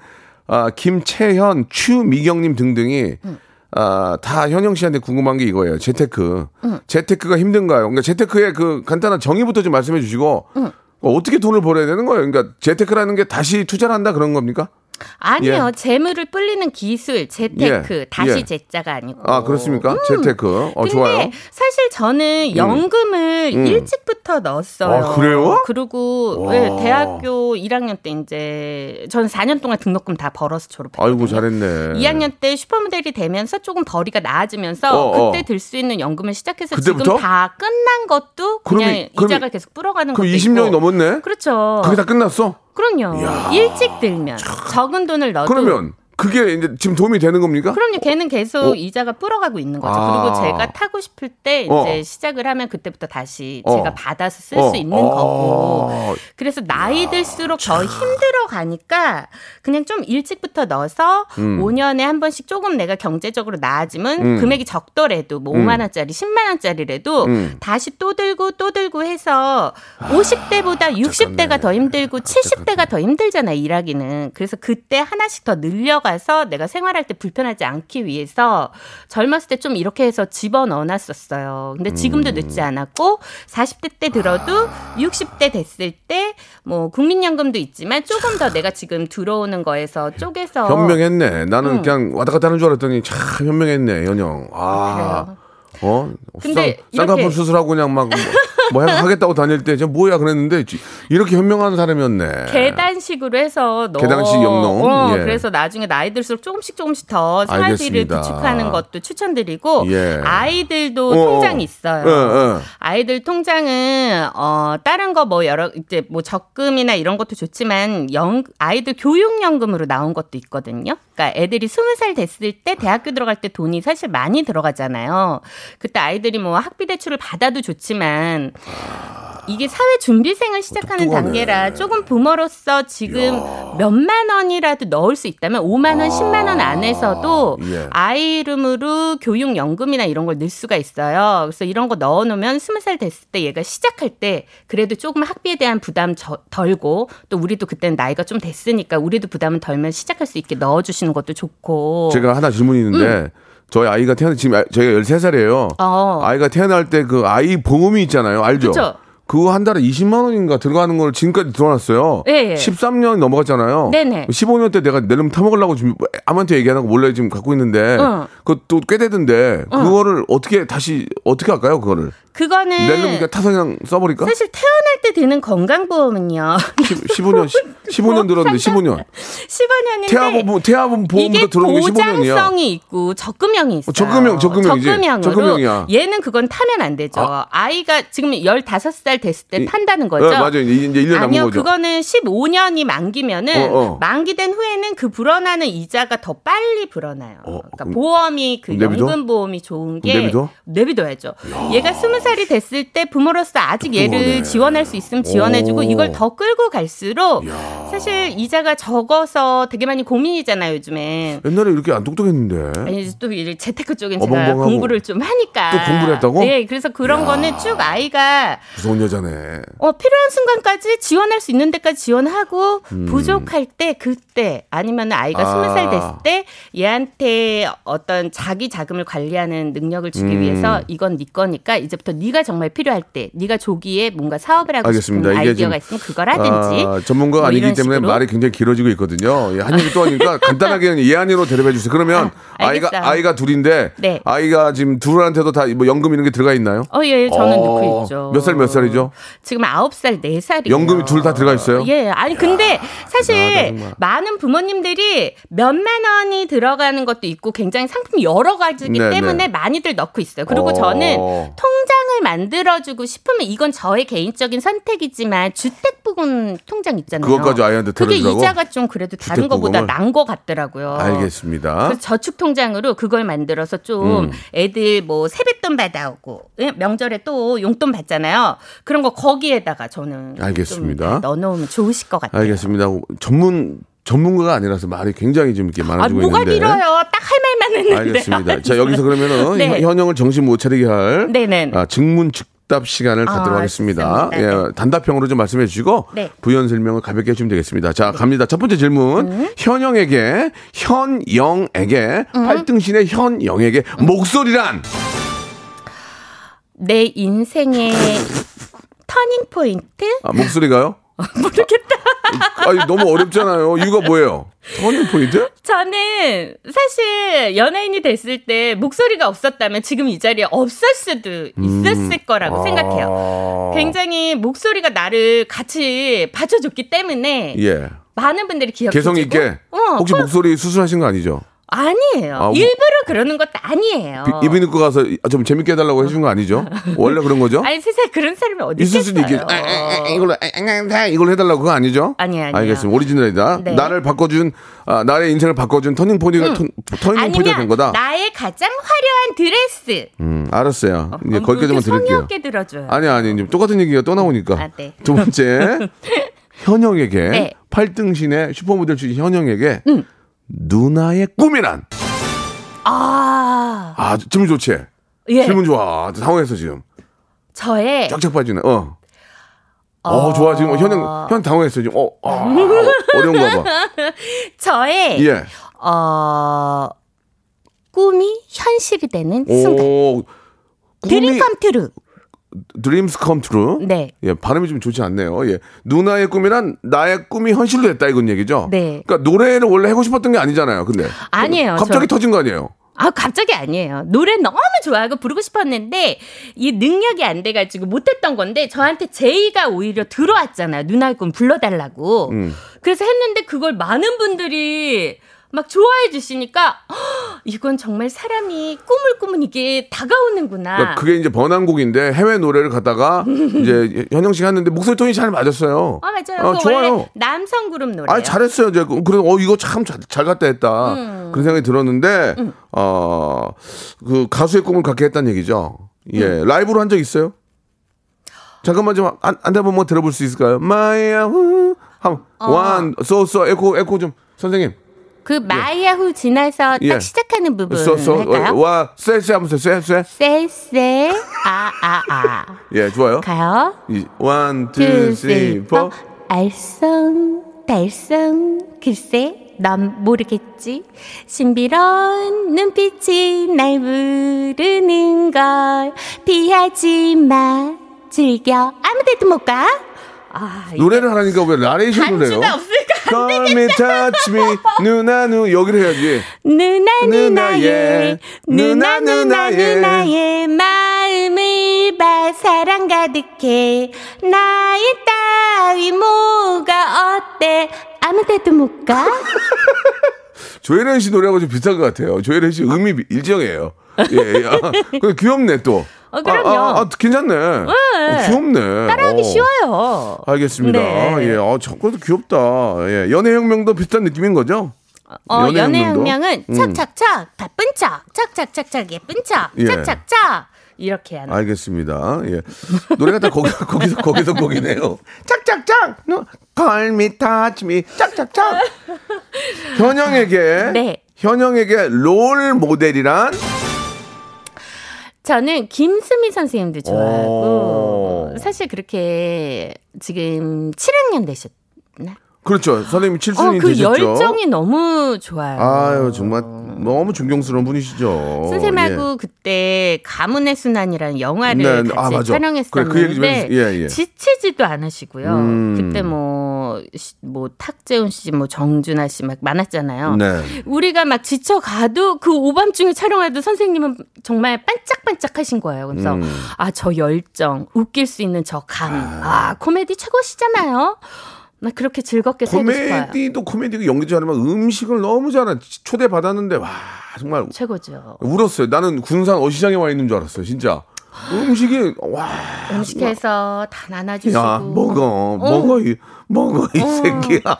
아, 김채현, 추미경님 등등이 음. 아, 다 현영 씨한테 궁금한 게 이거예요. 재테크. 음. 재테크가 힘든가요? 그러니까 재테크의 그 간단한 정의부터 좀 말씀해 주시고 음. 어, 어떻게 돈을 벌어야 되는 거예요? 그러니까 재테크라는 게 다시 투자를 한다 그런 겁니까? 아니요, 예. 재물을 불리는 기술, 재테크, 예, 다시 예. 재자가 아니고. 아, 그렇습니까? 재테크. 어, 음. 근데 좋아요. 사실 저는 연금을 음. 일찍부터 넣었어요. 아, 그래요? 그리고 와. 예, 대학교 1학년 때 이제 저는 4년 동안 등록금 다 벌어서 졸업했거든요. 아이고, 잘했네. 2학년 때 슈퍼모델이 되면서 조금 벌이가 나아지면서 어, 어. 그때 들수 있는 연금을 시작해서 그때부터? 지금 다 끝난 것도 그냥 그러면- 이자가 계속 불어가는 그럼 것도 20년이 있고. 넘었네? 그렇죠. 그게 다 끝났어? 그럼요. 일찍 들면 적은 돈을 넣어도 그러면 그게 이제 지금 도움이 되는 겁니까? 그럼요. 걔는 계속 어? 이자가 불어가고 있는 거죠. 아. 그리고 제가 타고 싶을 때 이제 어. 시작을 하면 그때부터 다시 어. 제가 받아서 쓸 어. 수 있는 어. 거고. 그래서 나이 들수록 더 힘들어 가니까 그냥 좀 일찍부터 넣어서 5년에 한 번씩 조금 내가 경제적으로 나아지면 음. 금액이 적더라도 뭐 5만 원짜리, 10만 원짜리라도 음. 다시 또 들고 또 들고 해서 50대보다 60대가 더 힘들고 70대가 더 힘들잖아요, 일하기는. 그래서 그때 하나씩 더 늘려가 서 내가 생활할 때 불편하지 않기 위해서 젊었을 때 좀 이렇게 해서 집어 넣어 놨었어요. 근데 지금도 늦지 않았고 40대 때 들어도 60대 됐을 때 뭐 국민연금도 있지만 조금 더 내가 지금 들어오는 거에서 쪼개서 현명했네. 나는 음. 그냥 왔다 갔다 하는 줄 알았더니 참 현명했네, 현영. 아. 그래요. 어? 근데 쌍, 쌍꺼풀 수술하고 그냥 막 뭐 하겠다고 다닐 때, 저 뭐야 그랬는데 이렇게 현명한 사람이었네. 계단식으로 해서 넣어. 계단식 영농. 어, 예. 그래서 나중에 나이 들수록 조금씩 조금씩 더 생활비를. 구축하는 것도 추천드리고 예. 아이들도 어, 통장이 있어요. 어, 어. 아이들 통장은 어 다른 거 뭐 여러 이제 뭐 적금이나 이런 것도 좋지만 영 아이들 교육연금으로 나온 것도 있거든요. 그러니까 애들이 스무 살 됐을 때 대학교 들어갈 때 돈이 사실 많이 들어가잖아요. 그때 아이들이 뭐 학비 대출을 받아도 좋지만 이게 사회 준비생을 시작하는. 단계라 조금 부모로서 지금 몇만 원이라도 넣을 수 있다면 5만 원, 10만 원 안에서도 예. 아이 이름으로 교육연금이나 이런 걸 넣을 수가 있어요. 그래서 이런 거 넣어놓으면 20살 됐을 때 얘가 시작할 때 그래도 조금 학비에 대한 부담 저- 덜고 또 우리도 그때는 나이가 좀 됐으니까 우리도 부담은 덜면 시작할 수 있게 넣어주시는 것도 좋고. 제가 하나 질문이 있는데 저희 아이가 태어나 지금 아- 저희가 13살이에요. 어. 아이가 태어날 때 그 아이 보험이 있잖아요. 알죠? 그쵸. 그거 한 달에 20만 원인가 들어가는 걸 지금까지 들어놨어요. 예, 예. 13년이 넘어갔잖아요. 네네. 15년 때 내가 내름 타먹으려고 지금 아무한테 얘기 안 하고 몰래 지금 갖고 있는데 어. 그것도 꽤 되던데 그거를 어떻게 다시 어떻게 할까요? 그거를 그거는 타서 그냥 써버릴까? 사실 태어날 때 드는 건강보험은요. 15년 15년 들었는데 15년 15년인데 태아보험 태아보험 보험도 이게 들어온 게 15년이야. 보장성이 있고 적금형이 있어요. 어, 적금형, 적금형이지. 적금형으로 적금형이야. 얘는 그건 타면 안 되죠. 아이가 지금 15살 됐을 때 이- 판다는 거죠. 네, 맞아요. 이제 1년 남은 아니요, 거죠. 그거는 15년이 만기면은 어, 어. 만기된 후에는 그 불어나는 이자가 더 빨리 불어나요. 어, 그러니까 보험이 그? 연금 보험이 좋은 게 내비둬? 내비둬야죠. 얘가 20살 이 됐을 때 부모로서 아직 얘를 똑똑하네. 지원할 수 있으면 지원해주고 오. 이걸 더 끌고 갈수록 사실 이자가 적어서 되게 많이 고민이잖아요 요즘에. 옛날에 이렇게 안 똑똑했는데. 아니 이제 또이 재테크 쪽엔 제가. 공부를 좀 하니까 또 공부를 했다고? 네, 그래서 그런 거는 쭉 아이가 무서운 여자네. 어, 필요한 순간까지 지원할 수 있는 데까지 지원하고 부족할 때 그때 아니면 아이가 음. 아. 스무 살 됐을 때 얘한테 어떤 자기 자금을 관리하는 능력을 주기 음. 위해서 이건 네 거니까 이제부터 네가 정말 필요할 때 네가 조기에 뭔가 사업을 하고 알겠습니다. 싶은 아이디어가 있으면 그걸 하든지 아, 전문가가 뭐 아니기 때문에. 말이 굉장히 길어지고 있거든요. 예, 한 얘기 또 하니까 간단하게 예안이로 대답해 주세요. 그러면 아, 아, 이가. 아이가 둘인데 네. 아이가 지금 둘한테도 다 뭐 연금 이런 게 들어가 있나요? 어, 예, 저는 어, 넣고 있죠. 몇 살, 몇 살이죠? 지금 아홉 살, 네 살이에요. 연금이 둘 다 들어가 있어요? 예, 아니 근데 사실 정말. 많은 부모님들이 몇만 원이 들어가는 것도 있고 굉장히 상품이 여러 가지이기 네, 때문에 네. 많이들 넣고 있어요. 그리고 어. 저는 통장 을 만들어주고 싶으면 이건 저의 개인적인 선택이지만 주택부금 통장 있잖아요. 그것까지 아이한테 그게? 이자가 좀 그래도 다른 것보다 주택부금을? 난것 같더라고요. 알겠습니다. 저축 통장으로 그걸 만들어서 좀 음. 애들 뭐 세뱃돈 받아오고 예, 명절에 또 용돈 받잖아요. 그런 거 거기에다가 저는 알겠습니다. 좀 넣어놓으면 좋으실 것 같아요. 알겠습니다. 전문 전문가가 아니라서 말이 굉장히 좀 이렇게 아 많아지고 뭐가 있는데. 길어요? 딱 할 했는데. 알겠습니다. 자 여기서 그러면은 네. 현영을 정신 못 차리게 할 네네. 아, 증문 즉답 시간을 갖도록 아, 하겠습니다. 예, 단답형으로 좀 말씀해 주시고 네. 부연 설명을 가볍게 해주시면 되겠습니다. 자 갑니다. 첫 번째 질문. 음. 현영에게 현영에게 팔등신의 현영에게 목소리란 내 인생의 turning point? 아, 목소리가요? 모르겠다. 아니 너무 어렵잖아요. 이유가 뭐예요? turning point? 저는 사실 연예인이 됐을 때 목소리가 없었다면 지금 이 자리에 없을 수도 있었을 거라고 생각해요. 아, 굉장히 목소리가 나를 같이 받쳐줬기 때문에 예. 많은 분들이 기억해 개성 있게. 어, 혹시 그- 목소리 수술하신 거 아니죠? 아니에요. 아, 뭐- 일부러 그러는 것도 아니에요. 비- 입고 가서 좀 재밌게 해달라고 해준 거 아니죠? 원래 그런 거죠? 아니 세상에 그런 사람이 어디 있을 수도 있겠어요. 있겠. 아, 아, 아, 이걸로 아, 아, 아, 이걸 해달라고 그거 아니죠? 아니에요, 아니에요. 알겠습니다. 오리지널이다. 네. 나를 바꿔준 아, 나의 인생을 바꿔준 turning point가 turning point가 된 거다. 나의 가장 화려한 드레스. 음, 알았어요. 이제 어, 거기까지만 드릴게요. 들어줘요. 아니 아니 이제 똑같은 얘기가 또 나오니까. 아, 네. 두 번째 현영에게 네. 음. 8등신의 슈퍼모델 출신 현영에게 누나의 꿈이란? 아, 아 질문 좋지. 예. 질문 좋아. 상황에서 지금 저의 쫙쫙 빠지네. 어. 어, 좋아. 지금 현영, 현 당황했어. 지금. 어, 아, 어려운가 봐. 저의 예. 어 꿈이 현실이 되는 순간. 오, dream 꿈이, come true. Dreams come true. 네. 예, 발음이 좀 좋지 않네요. 예. 누나의 꿈이란 나의 꿈이 현실로 됐다 이건 얘기죠. 네. 그러니까 노래를 원래 하고 싶었던 게 아니잖아요. 근데. 아니에요. 갑자기 저- 터진 거 아니에요. 아, 갑자기 아니에요. 노래 너무 좋아하고 부르고 싶었는데 이 능력이 안 돼가지고 못했던 건데 저한테 제의가 오히려 들어왔잖아요. 누나의 꿈 불러달라고. 음. 그래서 했는데 그걸 많은 분들이 막 좋아해 주시니까 헉, 이건 정말 사람이 꿈을 꾸면 이게 다가오는구나. 그러니까 그게 이제 번안곡인데 해외 노래를 갖다가 이제 현영 씨가 했는데 목소리 톤이 잘 맞았어요. 아 맞아요. 어, 그거 좋아요. 남성 그룹 노래예요. 아 잘했어요. 이제 그래서 어 이거 참잘 갔다 했다 음. 그런 생각이 들었는데 어그 가수의 꿈을 갖게 했다는 얘기죠. 예 음. 라이브로 한 적 있어요? 잠깐만 좀한한 번만 들어볼 수 있을까요? 마야 후 한 어. 원, 쏘쏘 에코 에코 좀 선생님. 그 마야후 지나서 딱 예. 시작하는 부분 쏘쏘 할까요? 와 쎄쎄 하면서 쎄 쎄. 쎄쎄 아 아 아 예, 좋아요. 가요. 이 one, two, 둘, three, 셋, four. four. 알쏭, 달쏭, 글쎄, 넌 모르겠지. 신비로운 눈빛이 날 부르는 걸 피하지 마. 즐겨. 아무 데도 못 가. 아, 노래를 하라니까 왜 나레이션을 해요? Call me, touch me, 누나 누 여기를 해야지. 누나 누나의, 누나 누나. 누나의 마음을 봐 사랑 가득해 나의 따위 뭐가 어때 아무 데도 못 가? 조혜련 씨 노래하고 좀 비슷한 것 같아요. 조혜련 씨 음이 일정해요. 예, 예. 아, 근데 귀엽네 또. 어, 그럼요. 아, 아, 아, 괜찮네. 어, 귀엽네. 따라하기 어. 쉬워요. 알겠습니다. 네. 예, 아, 저것도 귀엽다. 예, 연애혁명도 비슷한 느낌인 거죠? 어, 연애 연애 혁명도? 혁명은 음. 착착착 바쁜 척 착착착착 예쁜 척 예. 착착착 이렇게 하는 알겠습니다. 예. 노래가 다 거기, 거기서, 거기서 거기네요. 짝짝짝! 너, call me, touch me, 짝짝짝! 현영에게, 네. 현영에게 롤 모델이란? 저는 김수미 선생님도 좋아하고 오. 사실 그렇게 지금 7학년 되셨나? 그렇죠. 선생님 어, 칠순이 그 되셨죠? 열정이 너무 좋아요. 아유, 정말 너무 존경스러운 분이시죠. 선생님하고 예. 그때 가문의 순환이라는 영화를 네, 네. 같이 아. 촬영했었는데 그래, 그. 예, 예. 지치지도 않으시고요. 음. 그때 뭐, 시- 뭐 탁재훈 씨, 뭐 정준하 씨 막 많았잖아요. 네. 우리가 막 지쳐 가도 그 오밤중에 촬영해도 선생님은 정말 반짝반짝하신 거예요. 그래서 음. 아저 열정, 웃길 수 있는 저 감, 아 코미디 최고시잖아요. 나 그렇게 즐겁게 살고 싶어요. 코미디도 코미디고 연기도 잘하면 음식을 너무 잘하 초대 받았는데 와 정말 최고죠. 울었어요. 나는 군산 어시장에 와 있는 줄 알았어요. 진짜 음식이 와 음식해서 다 나눠주시고. 야 먹어 먹어 이 먹어 이 새끼야.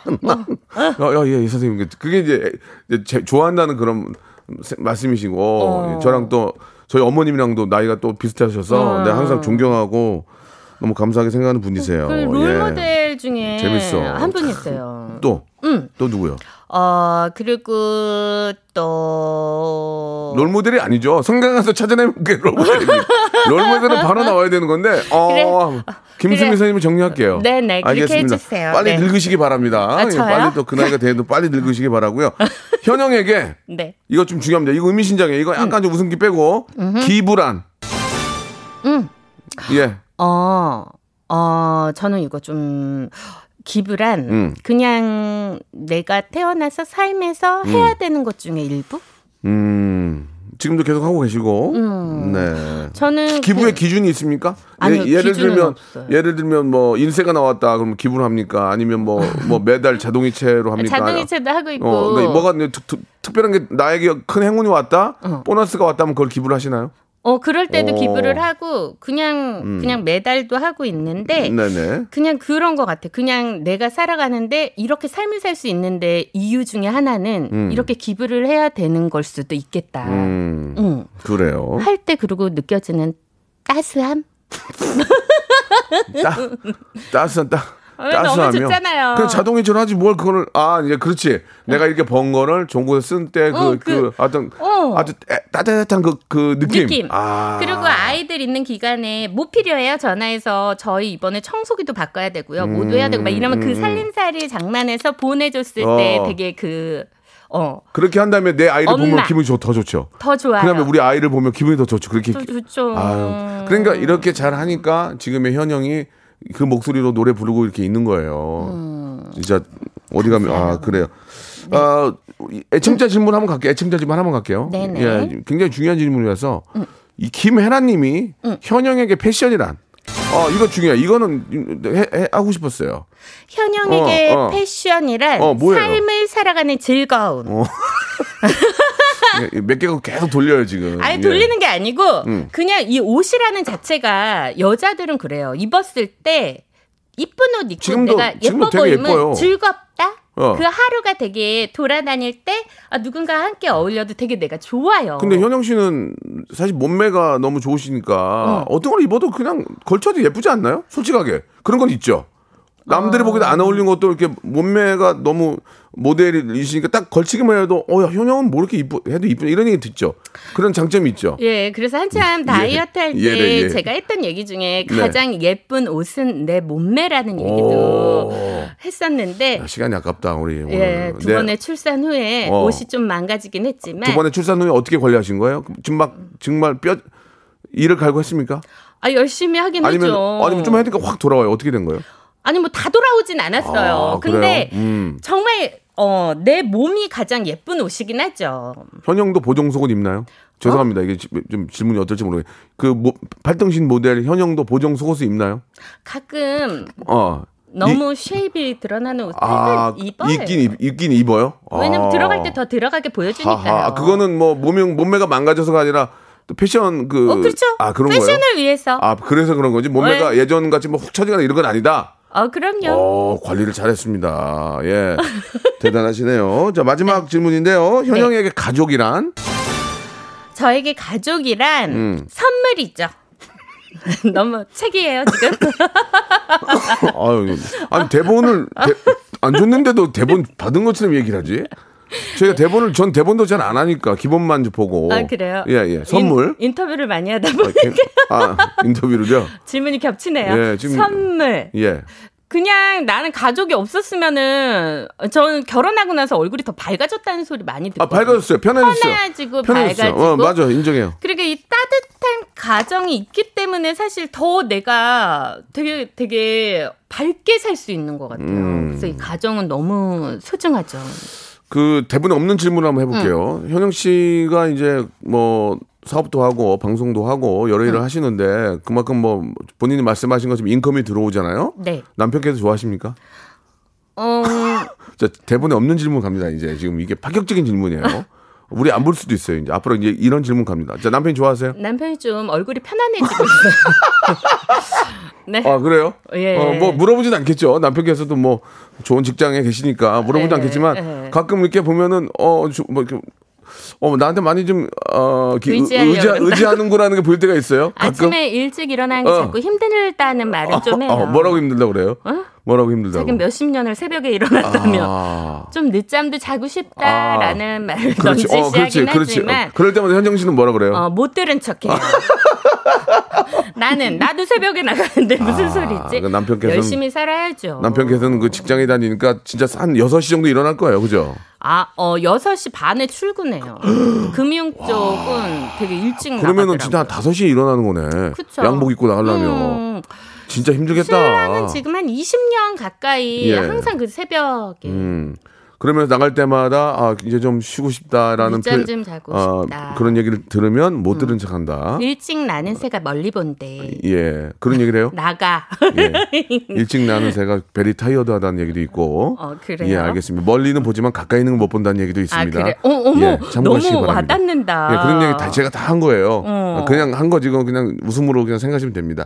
야야예 선생님 그게 이제 이제 제- 좋아한다는 그런 세- 말씀이시고 어. 저랑 또 저희 어머님이랑도 나이가 또 비슷하셔서 어. 내가 항상 존경하고 너무 감사하게 생각하는 분이세요. 그 예. 롤모델 중에 재밌어. 한 분 있어요. 또 음. 또 누구요? 어 그리고 또 롤모델이 아니죠. 성당 가서 찾아내면 그게 롤모델입니다. 롤모델은 바로 나와야 되는 건데, 어, 김수미 그래. 선생님을 정리할게요. 네네, 그렇게 알겠습니다. 빨리 네. 늙으시기 바랍니다. 아, 예, 저요? 빨리 또 그 나이가 돼도 빨리 늙으시기 바라고요. 현영에게 네. 이거 좀 중요합니다. 이거 의미심장이에요. 이거 약간 좀 웃음기 빼고 기부란. 음. 예. 어, 어, 저는 이거 좀 기부란 음. 그냥 내가 태어나서 삶에서 해야 되는 것 중에 일부? 음. 지금도 계속 하고 계시고. 네. 저는 기부의 그- 기준이 있습니까? 아니요, 예, 를 기준은 들면 없어요. 예를 들면 뭐 인세가 나왔다 그러면 기부를 합니까? 아니면 뭐뭐 매달 자동이체로 합니까? 자동이체도 하고 있고 어, 그러니까 뭐가 특, 특, 특별한 게 나에게 큰 행운이 왔다, 어. 보너스가 왔다면 그걸 기부를 하시나요? 어 그럴 때도 어. 기부를 하고 그냥 그냥 매달도 하고 있는데 네네. 그냥 그런 것 같아. 그냥 내가 살아가는데 이렇게 삶을 살 수 있는데 이유 중에 하나는 음. 이렇게 기부를 해야 되는 걸 수도 있겠다. 음, 응. 그래요. 할 때 그리고 느껴지는 따스함. 따, 따스한 따. 어, 너무 따스하며 좋잖아요. 그냥 자동이체로 하지 뭘 그거를 아 이제 그렇지 내가 이렇게 번 거를 곳에 쓴 때그 어, 그 그- 어떤 어. 아주 애- 따뜻한 그그 느낌. 느낌. 아. 그리고 아이들 있는 기간에 뭐 필요해요? 전화해서 저희 이번에 청소기도 바꿔야 되고요. 뭐도 해야 되고 막 이러면 그 살림살이 장난해서 보내줬을 때 어. 되게 그, 어, 그렇게 한 다음에 내 아이를 보면 엄마. 기분이 좋, 더 좋죠. 더 좋아요. 그다음에 우리 아이를 보면 기분이 더 좋죠. 그렇게 더 좋죠. 아유, 그러니까 이렇게 잘 하니까 지금의 현영이 그 목소리로 노래 부르고 이렇게 있는 거예요. 음. 진짜 어디 가면 아 그래요. 아 애청자 질문 한번 갈게요. 애청자 질문 한번 갈게요. 네. 네네. 예, 굉장히 중요한 질문이라서 이 김혜라님이 현영에게 패션이란. 어 이거 중요해. 이거는 해, 해- 하고 싶었어요. 현영에게 어, 어. 패션이란 어? 삶을 살아가는 즐거움. 어. 예, 몇 개가 계속 돌려요 지금. 아니 예. 돌리는 게 아니고 음. 그냥 이 옷이라는 자체가 여자들은 그래요. 입었을 때 이쁜 옷 입고 지금도- 내가 예뻐 보이면 예뻐요. 즐겁다. 어. 그 하루가 되게 돌아다닐 때 아, 누군가 함께 어울려도 되게 내가 좋아요. 근데 현영 씨는 사실 몸매가 너무 좋으시니까 어. 떤걸 입어도 그냥 걸쳐도 예쁘지 않나요? 솔직하게 그런 건 있죠. 남들이 보기에도 안 어울리는 것도 이렇게 몸매가 너무 모델이시니까 딱 걸치기만 해도 어, 야, 현영은 뭐 이렇게 이쁘 해도 이쁘 이런 얘기 듣죠. 그런 장점이 있죠. 예, 그래서 한참 다이어트 할때 예, 네, 예. 제가 했던 얘기 중에 네. 가장 예쁜 옷은 내 몸매라는 얘기도 오. 했었는데 야, 시간이 아깝다 우리 오늘. 예, 두 네. 번의 출산 후에 어. 옷이 좀 망가지긴 했지만 두 번의 출산 후에 어떻게 관리하신 거예요? 지금 막 정말 뼈 이를 갈고 했습니까? 아 열심히 하긴 아니면 했죠. 아니면 좀 하니까 확 돌아와요. 어떻게 된 거예요? 아니 뭐 다 돌아오진 않았어요. 아, 근데? 음. 정말 어, 내 몸이 가장 예쁜 옷이긴 하죠. 현영도 보정 속옷 입나요? 죄송합니다. 이게 지- 좀 질문이 어떨지 모르겠어요. 그 모, 팔등신 모델 현영도 보정 속옷을 입나요? 가끔 어. 너무 shape이 드러나는 옷을 아, 입어요. 입긴 입, 입긴 입어요. 왜냐면 아. 들어갈 때 더 들어가게 보여주니까요. 아, 그거는 뭐 몸이 몸매가 망가져서가 아니라 또 패션 그 어, 그렇죠. 아 그런 패션을 거예요. 위해서. 아 그래서 그런 거지 몸매가 네. 예전 같이 뭐 훅 처지거나 이런 건 아니다. 어, 그럼요. 어 관리를 잘했습니다. 예 대단하시네요. 자 마지막 질문인데요. 현영에게 가족이란 저에게 가족이란 음. 선물이죠. 너무 책이에요 지금. 아유, 아니 대본을 대- 안 줬는데도 대본 받은 것처럼 얘기를 하지. 저희가 대본을 전 대본도 잘 안 하니까 기본만 보고. 아 그래요? 예, 예. 선물. 인, 터뷰를 많이 하다 아, 보니 개- 아, 인터뷰로죠. 질문이 겹치네요. 예, 지금- 선물. 예. 그냥 나는 가족이 없었으면은 저는 결혼하고 나서 얼굴이 더 밝아졌다는 소리 많이 듣고. 아, 밝아졌어요. 편해졌어요. 편해지고 편해졌어요. 밝아지고. 어, 맞아. 인정해요. 그리고 이 따뜻한 가정이 있기 때문에 사실 더 내가 되게 되게 밝게 살 수 있는 것 같아요. 음. 그래서 이 가정은 너무 소중하죠. 그 대본에 없는 질문을 한번 해볼게요. 현영 씨가 이제 뭐 사업도 하고 방송도 하고 여러 일을 하시는데 그만큼 뭐 본인이 말씀하신 것처럼 인컴이 들어오잖아요. 네. 남편께서 좋아하십니까? 어, 자, 대본에 없는 질문 갑니다. 이제 지금 이게 파격적인 질문이에요. 우리 안 볼 수도 있어요. 이제 앞으로 이제 이런 질문 갑니다. 자, 남편이 좋아하세요? 남편이 좀 얼굴이 편안해지고 있어요. 네. 아, 그래요? 예. 어, 뭐 물어보진 않겠죠. 남편께서도 뭐 좋은 직장에 계시니까 물어보진 예, 않겠지만 예. 가끔 이렇게 보면은 어, 주- 뭐 이렇게 어, 나한테 많이 좀, 어, 의지. 의지하는구라는 게 보일 때가 있어요. 가끔. 아침에 일찍 일어나는 게 어. 자꾸 힘들다는 말을 좀 해요. 어, 뭐라고 힘들다고 그래요? 어? 뭐라고 힘들다고? 자기 몇십 년을 새벽에 일어났다며 아. 좀 늦잠도 자고 싶다라는 말을 그렇지. 어, 그렇지. 넌지시하긴 그렇지. 하지만 어, 그럴 때마다 현정 씨는 뭐라 그래요? 어, 못 들은 척해요. 나는 나도 새벽에 나가는데 무슨 아, 소리지? 그 남편께서는- 열심히 살아야죠. 남편께서는 그 직장에 다니니까 진짜 한 6시 정도 일어날 거예요. 그죠? 아, 어, 6시 반에 출근해요. 금융 쪽은 되게 일찍 그러면은 나가더라고요. 진짜 한 5시에 일어나는 거네. 그쵸. 양복 입고 나가려면. 음, 진짜 힘들겠다. 신랑은 지금 한 20년 가까이 예. 항상 그 새벽에 음. 그러면서 나갈 때마다 아, 이제 좀 쉬고 싶다라는 표- 좀 자고 어, 싶다. 음. 그런 얘기를 들으면 못 들은 척 한다. 일찍 나는 새가 멀리 본대. 예. 그런 얘기를 해요? 나가. 예. 일찍 나는 새가 베리 타이어드하다는 얘기도 있고. 어, 그래요? 예, 알겠습니다. 멀리는 보지만 가까이 있는 건 못 본다는 얘기도 아, 있습니다. 그래. 어, 어머. 예, 너무. 와닿는다. 예, 그런 얘기 다 제가 다 한 거예요. 어. 그냥 한 거지, 건 그냥 웃음으로 그냥 생각하시면 됩니다.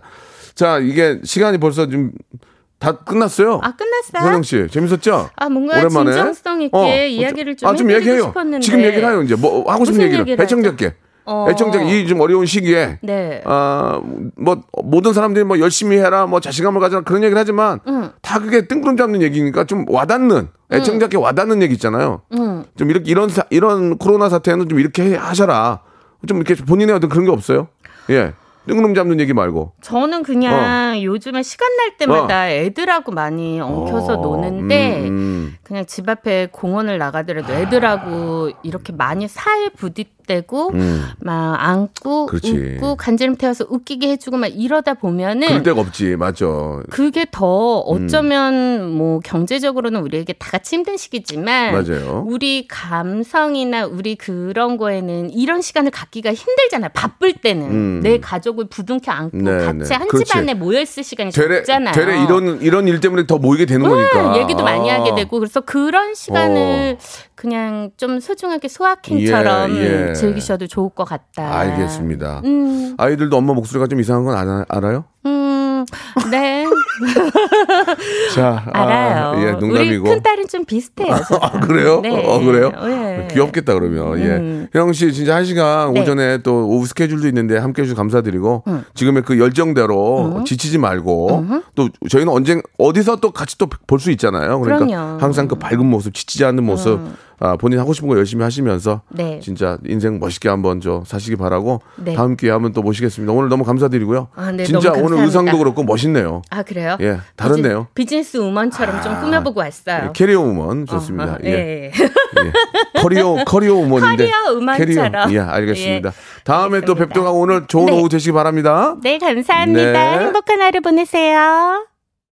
자, 이게 시간이 벌써 좀다 끝났어요. 아, 끝났어요? 현영 씨, 재밌었죠? 아, 뭔가 오랜만에. 진정성 있게 어, 이야기를 좀 아, 좀 얘기해요. 싶었는데. 지금 얘기를 해요. 이제 뭐 하고 싶은 얘기를. 얘기를 애청자께. 어. 애청자 이 좀 어려운 시기에 네. 아, 뭐 모든 사람들이 뭐 열심히 해라, 뭐 자신감을 가져라 그런 얘기를 하지만 다 그게 뜬구름 잡는 얘기니까 좀 와닿는 애청자께 와닿는 얘기 있잖아요. 음. 좀 이렇게 이런 사- 이런 코로나 사태는 좀 이렇게 해- 하셔라. 좀 이렇게 본인의 어떤 그런 게 없어요? 예. 뜬구름 잡는 얘기 말고. 저는 그냥 요즘에 시간 날 때마다 애들하고 많이 엉켜서 어, 노는데 음, 음. 그냥 집 앞에 공원을 나가더라도 애들하고 이렇게 많이 사이 부딪 대고 음. 막 안고 그렇지. 웃고 간지럼 태워서 웃기게 해주고 막 이러다 보면은 그럴 데가 없지. 맞죠. 그게 더 음. 어쩌면 뭐 경제적으로는 우리에게 다 같이 힘든 시기지만 맞아요. 우리 감성이나 우리 그런 거에는 이런 시간을 갖기가 힘들잖아요. 바쁠 때는 음. 내 가족을 부둥켜 안고 네, 같이 네. 한 그렇지. 집안에 모여 있을 시간이 되레 적잖아요. 되레 이런 이런 일 때문에 더 모이게 되는 거니까. 음, 얘기도 많이 아. 하게 되고 그래서 그런 시간을 그냥 좀 소중하게 소확행처럼 예, 예. 즐기셔도 좋을 것 같다. 알겠습니다. 음, 아이들도 엄마 목소리가 좀 이상한 건 알아, 알아요? 음, 네. 자, 아, 알아요. 예, 우리 농담이고. 큰 딸은 좀 비슷해요. 저랑. 아, 그래요? 네. 어, 그래요? 네. 귀엽겠다, 그러면. 음. 예. 형 씨, 진짜 한 시간 네. 오전에 또 오후 스케줄도 있는데 함께 해주셔서 감사드리고, 지금의 그 열정대로 음. 지치지 말고, 또 저희는 언젠, 어디서 또 같이 또 볼 수 있잖아요. 그러니까 그럼요. 항상 그 밝은 모습, 지치지 않는 모습, 아, 본인 하고 싶은 거 열심히 하시면서, 네. 진짜 인생 멋있게 한번 저 사시기 바라고, 네. 다음 기회에 한번 또 모시겠습니다. 오늘 너무 감사드리고요. 아, 네, 진짜 너무 오늘. 의상도 그렇고 멋있네요. 아 그래요? 예, 다른데요. 비즈, 비즈니스 우먼처럼 좀 꾸며보고 왔어요. 예, 캐리어 우먼 좋습니다. 어, 어, 예. 예. 예. 커리어 커리어 우먼인데 커리어 우먼처럼. 캐리어. 예, 알겠습니다. 예, 다음에 또 알겠습니다. 뵙도록 하고 오늘 좋은 네. 오후 되시기 바랍니다. 네 감사합니다. 네. 행복한 하루 보내세요.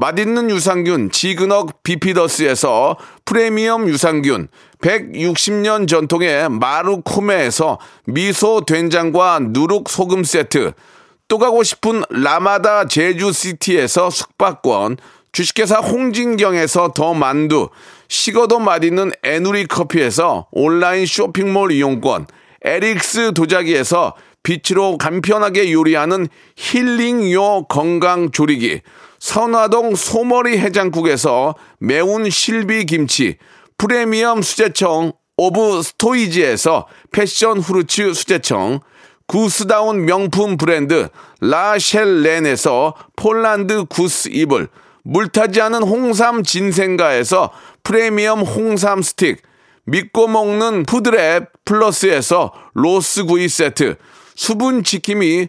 맛있는 유산균 지그넉 비피더스에서 프리미엄 유산균, 160년 전통의 마루코메에서 미소 된장과 누룩 소금 세트, 또 가고 싶은 라마다 제주시티에서 숙박권, 주식회사 홍진경에서 더 만두, 식어도 맛있는 에누리 커피에서 온라인 쇼핑몰 이용권, 에릭스 도자기에서 빛으로 간편하게 요리하는 힐링요 건강 조리기, 선화동 소머리 해장국에서 매운 실비 김치, 프리미엄 수제청 오브 스토이지에서 passion fruits 수제청, 구스다운 명품 브랜드 라셸렌에서 폴란드 구스 이불, 물타지 않은 홍삼 진생가에서 프리미엄 홍삼 스틱, 믿고 먹는 푸드랩 플러스에서 로스 구이 세트, 수분 지킴이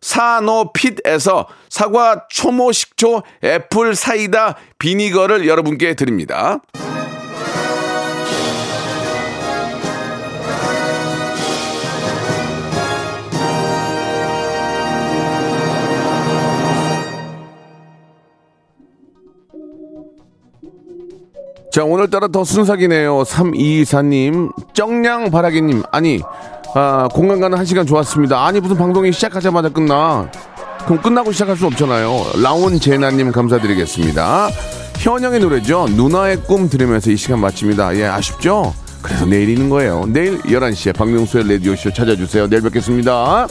사노핏에서 사과 초모 식초 애플 사이다 비니거를 여러분께 드립니다. 자, 오늘따라 더 순삭이네요. 3224님, 쩡냥바라기님, 아니, 아, 공간 가는 한 시간 좋았습니다. 아니, 무슨 방송이 시작하자마자 끝나. 그럼 끝나고 시작할 수 없잖아요. 라온 제나님 감사드리겠습니다. 현영의 노래죠. 누나의 꿈 들으면서 이 시간 마칩니다. 예, 아쉽죠? 그래서 내일 있는 거예요. 내일 11시에 박명수의 라디오쇼 찾아주세요. 내일 뵙겠습니다.